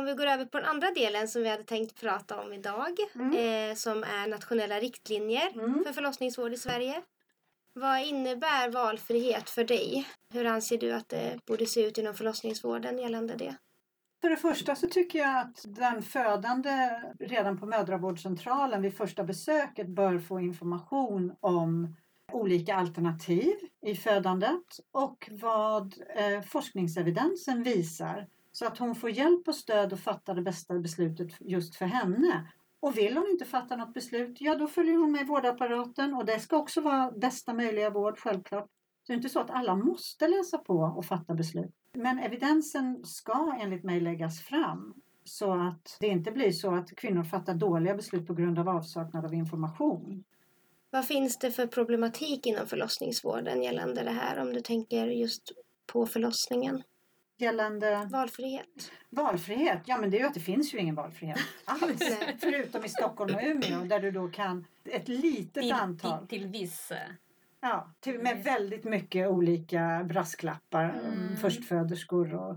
Om vi går över på den andra delen som vi hade tänkt prata om idag. Eh, som är nationella riktlinjer Mm. för förlossningsvård i Sverige. Vad innebär valfrihet för dig? Hur anser du att det borde se ut inom förlossningsvården gällande det? För det första så tycker jag att den födande redan på mödravårdscentralen vid första besöket bör få information om olika alternativ i födandet och vad eh, forskningsevidensen visar. Så att hon får hjälp och stöd att fatta det bästa beslutet just för henne. Och vill hon inte fatta något beslut, ja då följer hon med i vårdapparaten och det ska också vara bästa möjliga vård självklart. Så det är inte så att alla måste läsa på och fatta beslut. Men evidensen ska enligt mig läggas fram så att det inte blir så att kvinnor fattar dåliga beslut på grund av avsaknad av information. Vad finns det för problematik inom förlossningsvården gällande det här om du tänker just på förlossningen? Gällande Valfrihet. valfrihet, ja men det är ju att det finns ju ingen valfrihet alls. Förutom i Stockholm och Umeå där du då kan ett litet Till, antal. till, till viss... eh, Ja, till, med väldigt mycket olika brasklappar. Mm. Förstföderskor och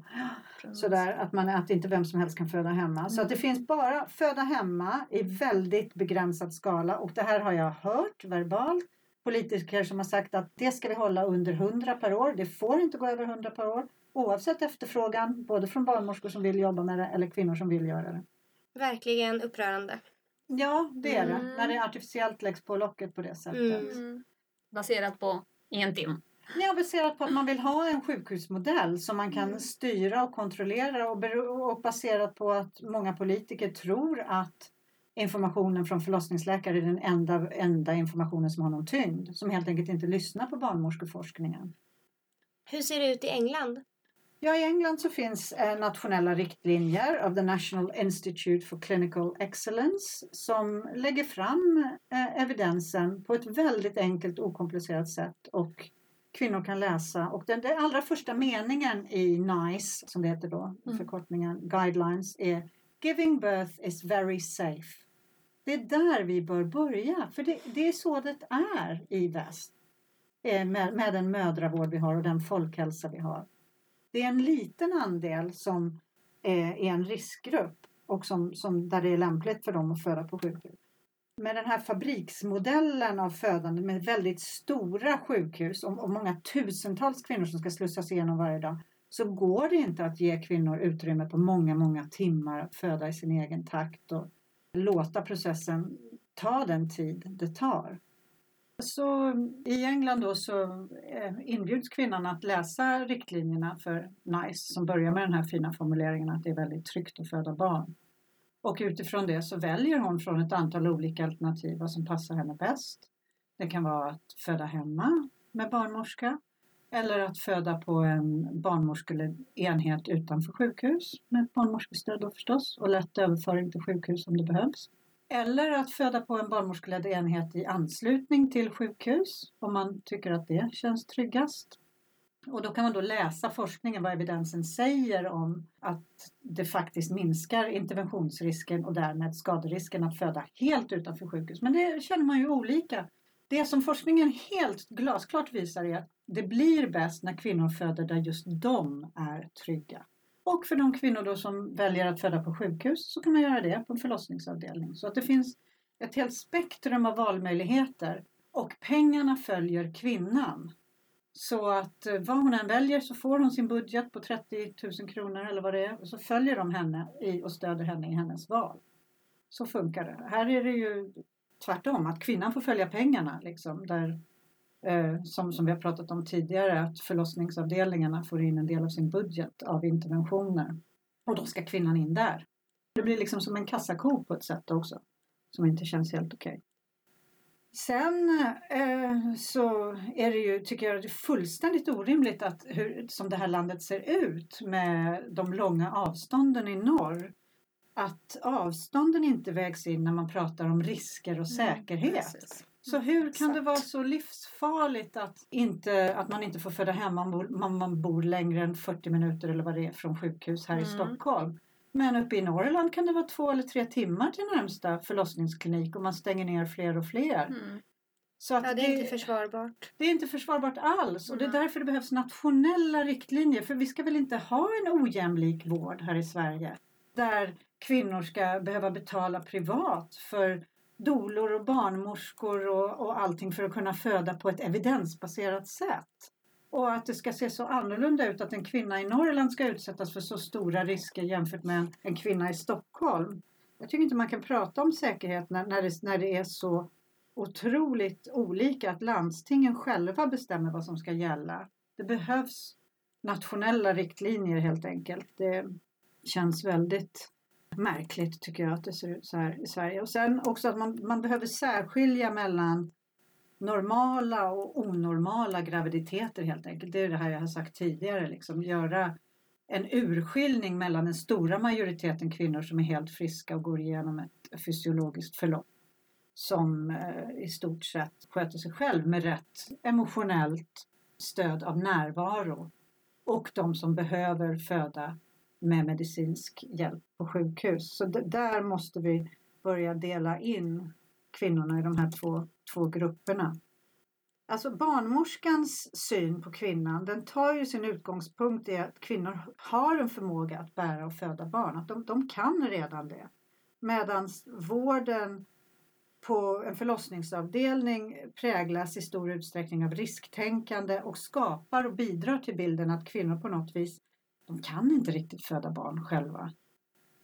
sådär. Att, man, att inte vem som helst kan föda hemma. Så att det finns bara föda hemma i väldigt begränsad skala. Och det här har jag hört verbalt. Politiker som har sagt att det ska vi hålla under 100 per år. Det får inte gå över 100 per år. Oavsett efterfrågan. Både från barnmorskor som vill jobba med det eller kvinnor som vill göra det. Verkligen upprörande. Ja, det är det. Mm. När det artificiellt läggs på locket på det sättet. Mm. Baserat på ingenting. Ja, baserat på att man vill ha en sjukhusmodell som man kan styra och kontrollera och, och baserat på att många politiker tror att informationen från förlossningsläkare är den enda, enda informationen som har någon tyngd. Som helt enkelt inte lyssnar på barnmorskeforskningen. Hur ser det ut i England? Ja, i England så finns eh, nationella riktlinjer av The National Institute for Clinical Excellence som lägger fram eh, evidensen på ett väldigt enkelt okomplicerat sätt och kvinnor kan läsa. Och den, den allra första meningen i NICE, som det heter då, förkortningen Guidelines, är Giving birth is very safe. Det är där vi bör börja, för det, det är så det är i väst. Eh, Med, med den mödravård vi har och den folkhälsa vi har. Det är en liten andel som eh, är en riskgrupp och som, som, där det är lämpligt för dem att föda på sjukhus. Med den här fabriksmodellen av födande med väldigt stora sjukhus och, och många tusentals kvinnor som ska slussas igenom varje dag så går det inte att ge kvinnor utrymme på många, många timmar att föda i sin egen takt och låta processen ta den tid det tar. Så i England då så eh, inbjuds kvinnan att läsa riktlinjerna för NICE som börjar med den här fina formuleringen att det är väldigt tryggt att föda barn. Och utifrån det så väljer hon från ett antal olika alternativ vad som passar henne bäst. Det kan vara att föda hemma med barnmorska eller att föda på en barnmorskeenhet utanför sjukhus med barnmorskestöd då förstås och lätt överföring till sjukhus om det behövs. Eller att föda på en barnmorskeledd enhet i anslutning till sjukhus om man tycker att det känns tryggast. Och då kan man då läsa forskningen, vad evidensen säger om att det faktiskt minskar interventionsrisken och därmed skaderisken att föda helt utanför sjukhus. Men det känner man ju olika. Det som forskningen helt glasklart visar är att det blir bäst när kvinnor föder där just de är trygga. Och för de kvinnor då som väljer att föda på sjukhus så kan man göra det på en förlossningsavdelning. Så att det finns ett helt spektrum av valmöjligheter och pengarna följer kvinnan. Så att eh, vad hon än väljer så får hon sin budget på 30 000 kronor eller vad det är och så följer de henne i och stöder henne i hennes val. Så funkar det. Här är det ju tvärtom, att kvinnan får följa pengarna liksom. Där, som, som vi har pratat om tidigare, att förlossningsavdelningarna får in en del av sin budget av interventioner. Och då ska kvinnan in där. Det blir liksom som en kassako på ett sätt också. Som inte känns helt okej. Sen eh, så är det ju, tycker jag, det är fullständigt orimligt att hur, som det här landet ser ut med de långa avstånden i norr. Att avstånden inte vägs in när man pratar om risker och säkerhet. precis. Så hur kan det vara så livsfarligt att, inte, att man inte får föda hemma om man man bor längre än 40 minuter eller vad det är från sjukhus här i Mm. Stockholm. Men uppe i Norrland kan det vara två eller tre timmar till närmsta förlossningsklinik och man stänger ner fler och fler. Mm. Så att Ja, det är inte försvarbart. det är inte försvarbart alls och det är Nej. därför det behövs nationella riktlinjer. För vi ska väl inte ha en ojämlik vård här i Sverige? där kvinnor ska behöva betala privat för dolor och barnmorskor och, och allting för att kunna föda på ett evidensbaserat sätt. Och att det ska se så annorlunda ut att en kvinna i Norrland ska utsättas för så stora risker jämfört med en, en kvinna i Stockholm. Jag tycker inte man kan prata om säkerhet när, när, det, när det är så otroligt olika att landstingen själva bestämmer vad som ska gälla. Det behövs nationella riktlinjer helt enkelt. Det känns väldigt märkligt tycker jag att det ser ut så här i Sverige. Och sen också att man, man behöver särskilja mellan normala och onormala graviditeter helt enkelt. Det är det här jag har sagt tidigare, liksom göra en urskiljning mellan den stora majoriteten kvinnor som är helt friska och går igenom ett fysiologiskt förlopp som eh, i stort sett sköter sig själv med rätt emotionellt stöd av närvaro och de som behöver föda med medicinsk hjälp på sjukhus. Så där måste vi börja dela in kvinnorna i de här två, två grupperna. Alltså barnmorskans syn på kvinnan den tar ju sin utgångspunkt i att kvinnor har en förmåga att bära och föda barn. Att de, de kan redan det. Medan vården på en förlossningsavdelning präglas i stor utsträckning av risktänkande och skapar och bidrar till bilden att kvinnor på något vis de kan inte riktigt föda barn själva.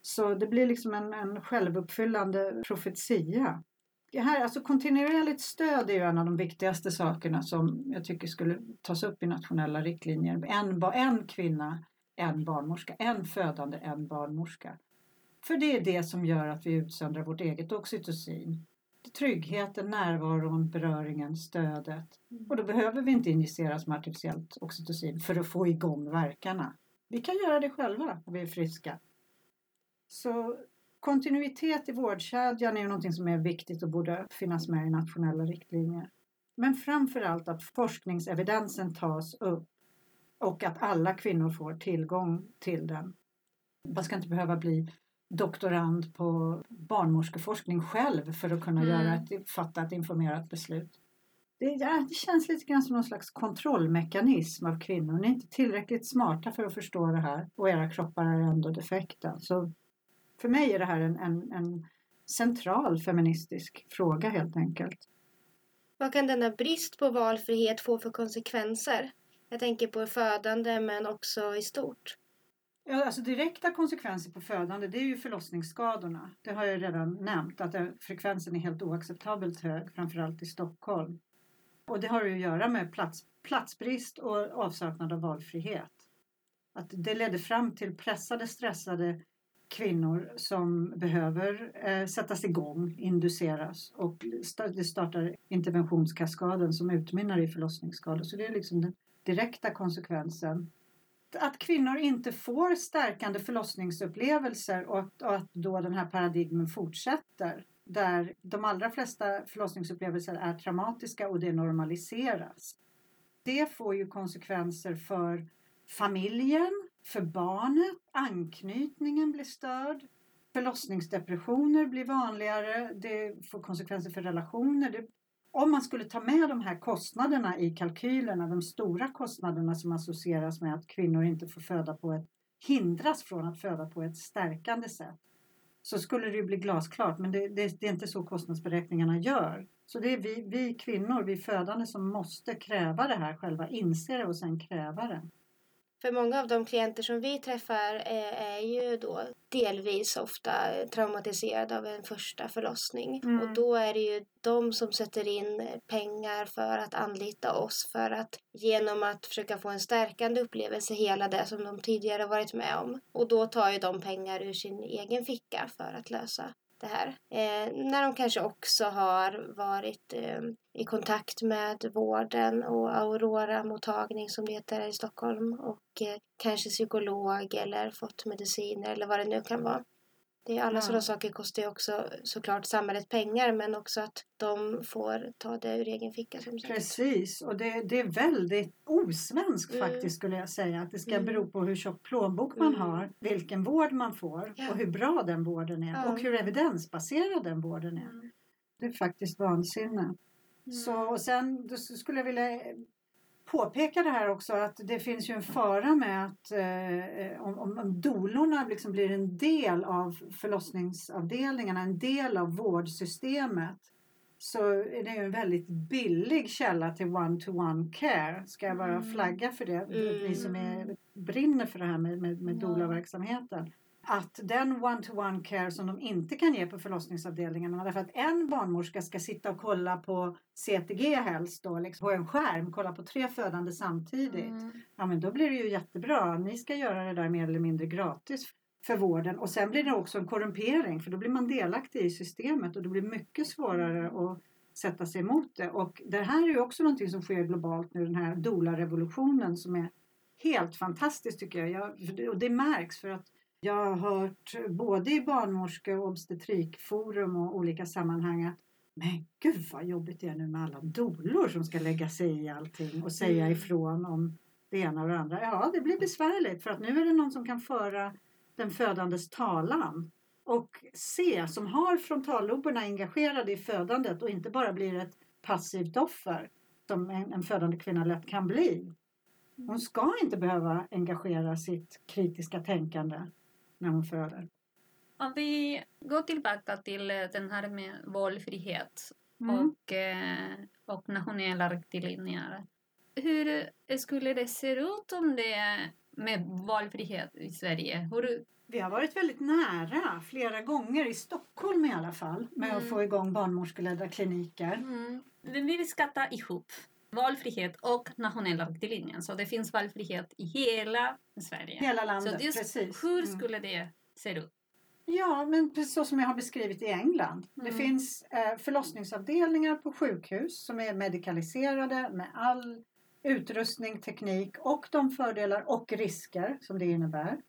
Så det blir liksom en, en självuppfyllande profetia. Det här, alltså kontinuerligt stöd är ju en av de viktigaste sakerna som jag tycker skulle tas upp i nationella riktlinjer. En, en kvinna, en barnmorska, en födande, en barnmorska. För det är det som gör att vi utsöndrar vårt eget oxytocin. Tryggheten, närvaron, beröringen, stödet. Och då behöver vi inte injiceras med artificiellt oxytocin för att få igång verkarna. Vi kan göra det själva när vi är friska. Så kontinuitet i vårdkedjan är någonting som är viktigt och borde finnas med i nationella riktlinjer. Men framför allt att forskningsevidensen tas upp och att alla kvinnor får tillgång till den. Man ska inte behöva bli doktorand på barnmorskeforskning själv för att kunna mm. göra ett, fatta ett informerat beslut. Det, ja, det känns lite grann som någon slags kontrollmekanism av kvinnor. Ni är inte tillräckligt smarta för att förstå det här och era kroppar är ändå defekta. Så för mig är det här en, en, en central feministisk fråga helt enkelt. Vad kan denna brist på valfrihet få för konsekvenser? Jag tänker på födande men också i stort. Ja, alltså direkta konsekvenser på födande det är ju förlossningsskadorna. Det har jag redan nämnt att frekvensen är helt oacceptabelt hög, framförallt i Stockholm. Och det har ju att göra med plats, platsbrist och avsaknad av valfrihet. Att det ledde fram till pressade, stressade kvinnor som behöver eh, sättas igång, induceras och det startar interventionskaskaden som utmynnar i förlossningsskador. Så det är liksom den direkta konsekvensen. Att kvinnor inte får stärkande förlossningsupplevelser och att, och att då den här paradigmen fortsätter där de allra flesta förlossningsupplevelser är traumatiska och det normaliseras. Det får ju konsekvenser för familjen, för barnet, anknytningen blir störd. Förlossningsdepressioner blir vanligare, det får konsekvenser för relationer. Det, om man skulle ta med de här kostnaderna i kalkylerna, de stora kostnaderna som associeras med att kvinnor inte får föda på ett, hindras från att föda på ett stärkande sätt, så skulle det ju bli glasklart. Men det, det, det, är inte så kostnadsberäkningarna gör. Så det är vi, vi kvinnor, vi födande som måste kräva det här själva, inse det och sen kräva det. För många av de klienter som vi träffar är, är ju då delvis ofta traumatiserade av en första förlossning. Mm. Och då är det ju de som sätter in pengar för att anlita oss för att genom att försöka få en stärkande upplevelse hela det som de tidigare varit med om. Och då tar ju de pengar ur sin egen ficka för att lösa det här. Eh, när de kanske också har varit eh, i kontakt med vården och Aurora-mottagning som det heter i Stockholm och eh, kanske psykolog eller fått mediciner eller vad det nu kan vara. Det är alla ja. sådana saker kostar ju också såklart samhället pengar men också att de får ta det ur egen ficka. Som Precis och det, det är väldigt osvenskt mm. faktiskt skulle jag säga. Att det ska mm. bero på hur tjock plånbok man mm. har, vilken vård man får ja. och hur bra den vården är ja. och hur evidensbaserad den vården är. Mm. Det är faktiskt vansinne. Mm. Så och sen skulle jag vilja påpeka det här också att det finns ju en fara med att eh, om, om, dolorna liksom blir en del av förlossningsavdelningarna, en del av vårdsystemet så är det ju en väldigt billig källa till one-to-one care. Ska jag bara Mm. flagga för det? Mm. Ni som är, brinner för det här med, med, med Ja. doula-verksamheten. Att den one-to-one care som de inte kan ge på förlossningsavdelningarna därför att en barnmorska ska sitta och kolla på CTG helst då, liksom, på en skärm, kolla på tre födande samtidigt. Mm. Ja men då blir det ju jättebra. Ni ska göra det där mer eller mindre gratis för vården. Och sen blir det också en korrumpering för då blir man delaktig i systemet och det blir mycket svårare att sätta sig emot det. Och det här är ju också någonting som sker globalt nu, den här doula-revolutionen som är helt fantastisk tycker jag. jag. Och det märks för att jag har hört både i barnmorske och obstetrikforum och olika sammanhang att men gud vad jobbigt det är nu med alla dolor som ska lägga sig i allting och säga Mm. ifrån om det ena och det andra. Ja, det blir besvärligt för att nu är det någon som kan föra den födandes talan och se, som har frontalloberna engagerade i födandet och inte bara blir ett passivt offer som en, en födande kvinna lätt kan bli. Hon ska inte behöva engagera sitt kritiska tänkande när hon föder. Om vi går tillbaka till eh, den här med valfrihet Mm. och, eh, och nationella riktlinjer. Hur skulle det se ut om det med valfrihet i Sverige? Hur, Vi har varit väldigt nära flera gånger i Stockholm i alla fall med att Mm. få igång barnmorskeledda kliniker. mm. Vi ska ta ihop valfrihet och nationella riktlinjer. Så det finns valfrihet i hela Sverige. Hela landet, så just precis. hur Mm. skulle det se ut? Ja, men precis så som jag har beskrivit i England. Det Mm. finns eh, förlossningsavdelningar på sjukhus som är medikaliserade med all utrustning, teknik och de fördelar och risker som det innebär.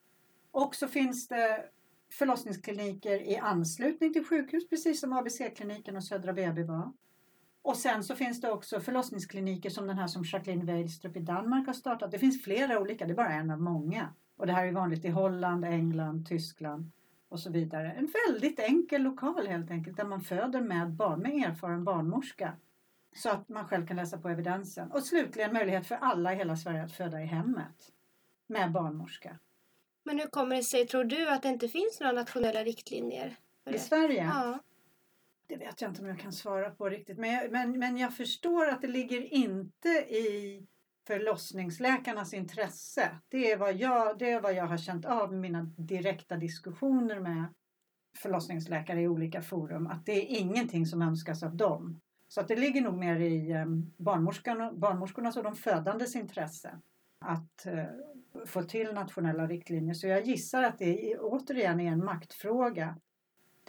Och så finns det förlossningskliniker i anslutning till sjukhus, precis som ABC-kliniken och Södra BB var. Och sen så finns det också förlossningskliniker som den här som Jacqueline Weilstrup i Danmark har startat. Det finns flera olika, det är bara en av många. Och det här är vanligt i Holland, England, Tyskland och så vidare. En väldigt enkel lokal helt enkelt där man föder med barn med erfaren barnmorska. Så att man själv kan läsa på evidensen. Och slutligen möjlighet för alla i hela Sverige att föda i hemmet med barnmorska. Men hur kommer det sig, tror du, att det inte finns några nationella riktlinjer? I? Sverige? Ja. Det vet jag inte om jag kan svara på riktigt. Men jag, men, men jag förstår att det ligger inte i förlossningsläkarnas intresse. Det är, vad jag, det är vad jag har känt av i mina direkta diskussioner med förlossningsläkare i olika forum. Att det är ingenting som önskas av dem. Så att det ligger nog mer i ehm, barnmorskornas och de födandes intresse att eh, få till nationella riktlinjer. Så jag gissar att det återigen är en maktfråga.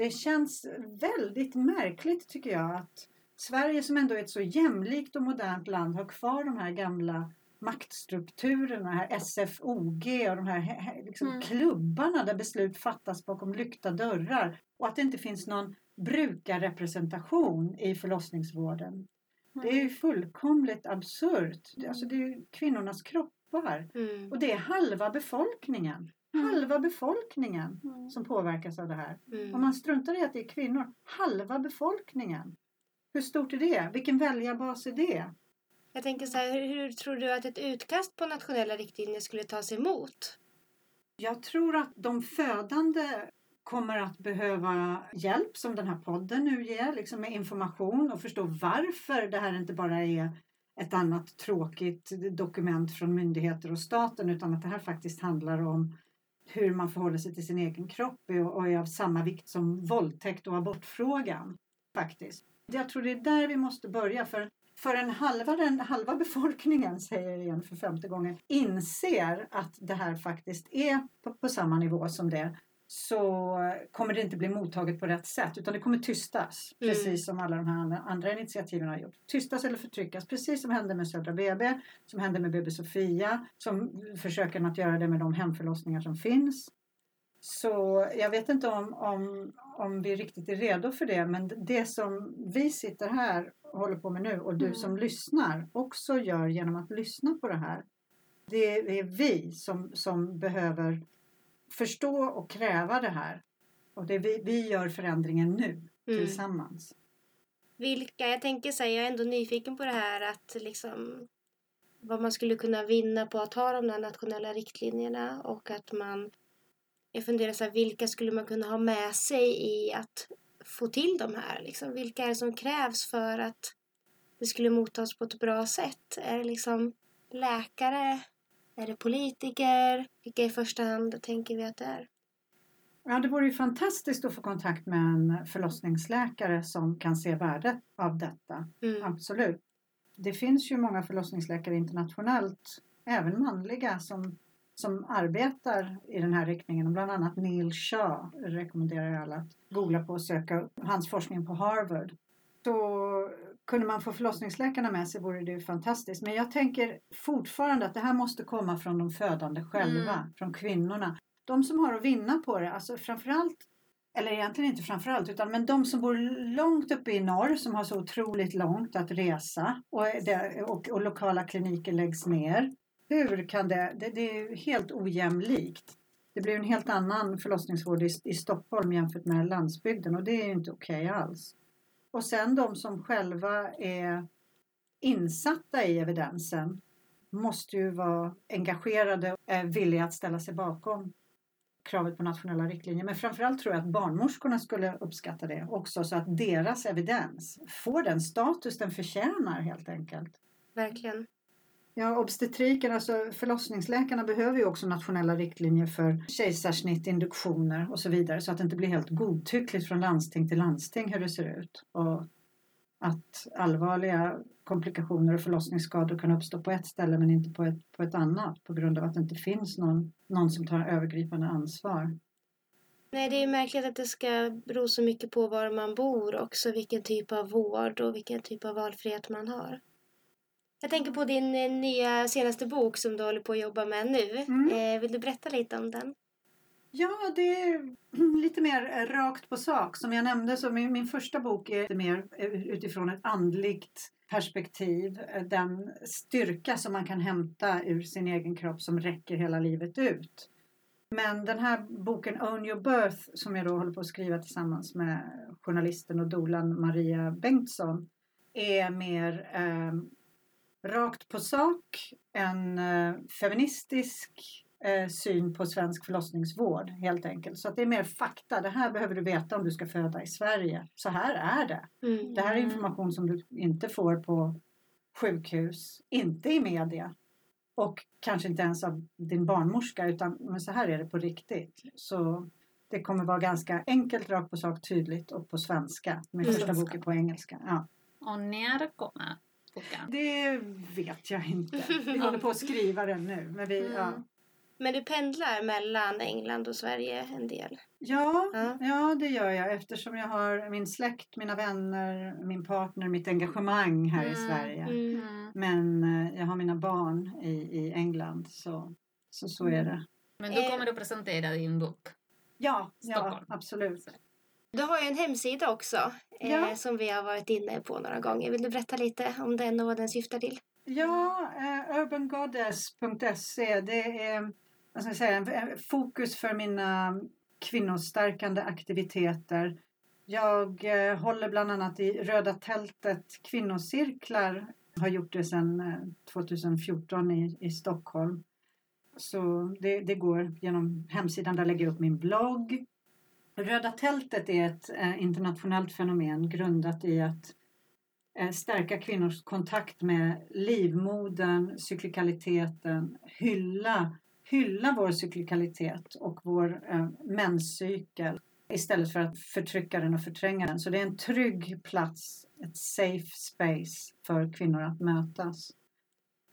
Det känns väldigt märkligt tycker jag att Sverige som ändå är ett så jämlikt och modernt land har kvar de här gamla maktstrukturerna, här SFOG och de här liksom Mm. klubbarna där beslut fattas bakom lyckta dörrar och att det inte finns någon brukarrepresentation i förlossningsvården. Det är ju fullkomligt absurt. Det- Alltså det är ju kvinnornas kroppar Mm. och det är halva befolkningen. Mm. Halva befolkningen Mm. som påverkas av det här. Mm. Om man struntar i att det är kvinnor, halva befolkningen. Hur stort är det? Vilken väljarbas är det? Jag tänker så här, hur, hur tror du att ett utkast på nationella riktlinjer skulle tas emot? Jag tror att de födande kommer att behöva hjälp som den här podden nu ger, liksom med information och förstå varför det här inte bara är ett annat tråkigt dokument från myndigheter och staten utan att det här faktiskt handlar om hur man förhåller sig till sin egen kropp och är av samma vikt som våldtäkt och abortfrågan. Faktiskt. Jag tror det är där vi måste börja för för en halva, den halva befolkningen, säger jag igen för femte gången, inser att det här faktiskt är på, på samma nivå som det så kommer det inte bli mottaget på rätt sätt utan det kommer tystas. Mm. Precis som alla de här andra, initiativen har gjort. Tystas eller förtryckas. Precis som hände med Södra BB, som hände med BB Sofia, som försöker att göra det med de hemförlossningar som finns. Så jag vet inte om, om, om vi riktigt är redo för det men det som vi sitter här och håller på med nu och du Mm. som lyssnar också gör genom att lyssna på det här. Det är vi som, som behöver förstå och kräva det här. Och det vi, vi gör förändringen nu Mm. tillsammans. Vilka, jag tänker säga, jag är ändå nyfiken på det här att liksom vad man skulle kunna vinna på att ha de där nationella riktlinjerna och att man jag funderar så här, vilka skulle man kunna ha med sig i att få till de här? Liksom, vilka är det som krävs för att det skulle mottas på ett bra sätt? Är det liksom läkare? Är det politiker? Vilka i första hand tänker vi att det är? Ja, det vore ju fantastiskt att få kontakt med en förlossningsläkare som kan se värdet av detta. Mm. Absolut. Det finns ju många förlossningsläkare internationellt, även manliga, som, som arbetar i den här riktningen. Bland annat Neil Shah rekommenderar jag alla att googla på och söka hans forskning på Harvard. Så kunde man få förlossningsläkarna med sig vore det ju fantastiskt. Men jag tänker fortfarande att det här måste komma från de födande själva, Mm. från kvinnorna. De som har att vinna på det, alltså framförallt eller egentligen inte framförallt, utan men de som bor långt uppe i norr som har så otroligt långt att resa och, det, och, och lokala kliniker läggs ner. Hur kan det, det, det är ju helt ojämlikt. Det blir en helt annan förlossningsvård i, i Stockholm jämfört med landsbygden och det är ju inte okej alls. Och sen de som själva är insatta i evidensen måste ju vara engagerade och villiga att ställa sig bakom kravet på nationella riktlinjer. Men framförallt tror jag att barnmorskorna skulle uppskatta det också så att deras evidens får den status den förtjänar helt enkelt. Verkligen. Ja, obstetriken, alltså förlossningsläkarna behöver ju också nationella riktlinjer för kejsarsnitt, induktioner och så vidare så att det inte blir helt godtyckligt från landsting till landsting hur det ser ut. Och att allvarliga komplikationer och förlossningsskador kan uppstå på ett ställe men inte på ett, på ett annat på grund av att det inte finns någon, någon som tar övergripande ansvar. Nej, det är ju märkligt att det ska bero så mycket på var man bor också, vilken typ av vård och vilken typ av valfrihet man har. Jag tänker på din eh, nya senaste bok som du håller på att jobba med nu. Mm. Eh, vill du berätta lite om den? Ja, det är lite mer rakt på sak. Som jag nämnde så min, min första bok är lite mer utifrån ett andligt perspektiv. Den styrka som man kan hämta ur sin egen kropp som räcker hela livet ut. Men den här boken Own your birth som jag då håller på att skriva tillsammans med journalisten och dolan Maria Bengtsson är mer eh, rakt på sak, en eh, feministisk eh, syn på svensk förlossningsvård helt enkelt. Så att det är mer fakta. Det här behöver du veta om du ska föda i Sverige. Så här är det. Mm. Det här är information som du inte får på sjukhus, inte i media och kanske inte ens av din barnmorska utan men så här är det på riktigt. Så det kommer vara ganska enkelt, rakt på sak, tydligt och på svenska. Min Mm. första bok är på engelska. Ja. Och när kommer boken? Det vet jag inte. Vi håller på att skriva den nu. Men vi, ja. Mm. Men du pendlar mellan England och Sverige en del. Ja, Ja. ja, det gör jag eftersom jag har min släkt, mina vänner, min partner, mitt engagemang här i Mm, Sverige. Mm. Mm. Men eh, jag har mina barn i, i England så, så så är det. Men du kommer att presentera din bok. Ja, ja Stockholm. absolut. Du har ju en hemsida också eh, Ja. som vi har varit inne på några gånger. Vill du berätta lite om den och vad den syftar till? Ja, eh, urbangoddess.se det är vad ska jag säga, fokus för mina kvinnostärkande aktiviteter. Jag eh, håller bland annat i Röda tältet kvinnocirklar. Har gjort det sedan eh, 2014 i, i Stockholm. Så det, det går genom hemsidan där lägger jag upp min blogg. Röda tältet är ett eh, internationellt fenomen grundat i att eh, stärka kvinnors kontakt med livmodern, cyklikaliteten, hylla, hylla vår cyklikalitet och vår eh, menscykel istället för att förtrycka den och förtränga den. Så det är en trygg plats, ett safe space för kvinnor att mötas.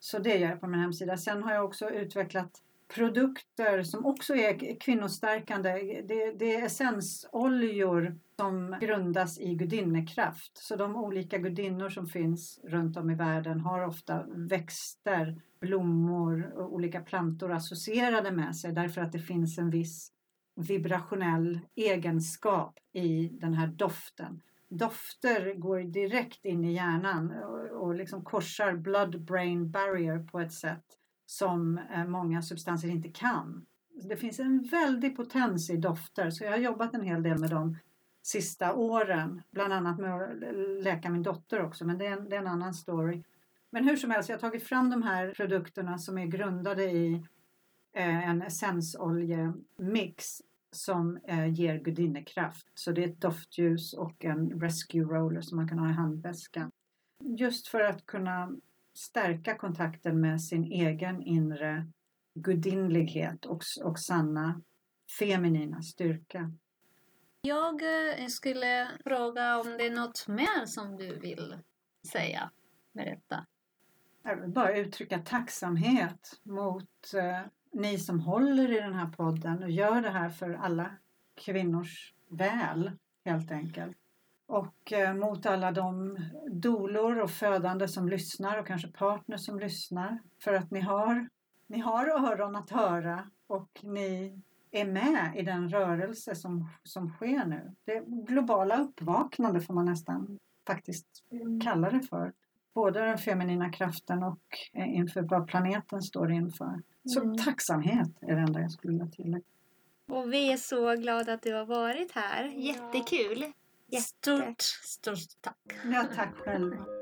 Så det gör jag på min hemsida. Sen har jag också utvecklat produkter som också är kvinnostärkande. Det, det är essensoljor som grundas i gudinnekraft. Så de olika gudinnor som finns runt om i världen har ofta växter, blommor och olika plantor associerade med sig därför att det finns en viss vibrationell egenskap i den här doften. Dofter går direkt in i hjärnan och, och liksom korsar blood-brain barrier på ett sätt som eh, många substanser inte kan. Det finns en väldig potens i dofter så jag har jobbat en hel del med dem sista åren. Bland annat med att läka min dotter också men det är en, det är en annan story. Men hur som helst, jag har tagit fram de här produkterna som är grundade i eh, en essensoljemix som eh, ger gudinnekraft. Så det är ett doftljus och en rescue roller som man kan ha i handväskan. Just för att kunna stärka kontakten med sin egen inre gudinnlighet och, och sanna feminina styrka. Jag eh, skulle fråga om det är något mer som du vill säga, berätta. Jag vill bara uttrycka tacksamhet mot eh, ni som håller i den här podden och gör det här för alla kvinnors väl, helt enkelt. Och eh, mot alla de dolor och födande som lyssnar och kanske partner som lyssnar. För att ni har, ni har öron att höra och ni är med i den rörelse som, som sker nu. Det globala uppvaknande får man nästan faktiskt kalla det för. Både den feminina kraften och eh, inför vad planeten står inför. Så Mm. tacksamhet är det enda jag skulle vilja tillägga. Och vi är så glada att du har varit här. Jättekul! Jätte. Stort, stort tack. Ja, tack själv.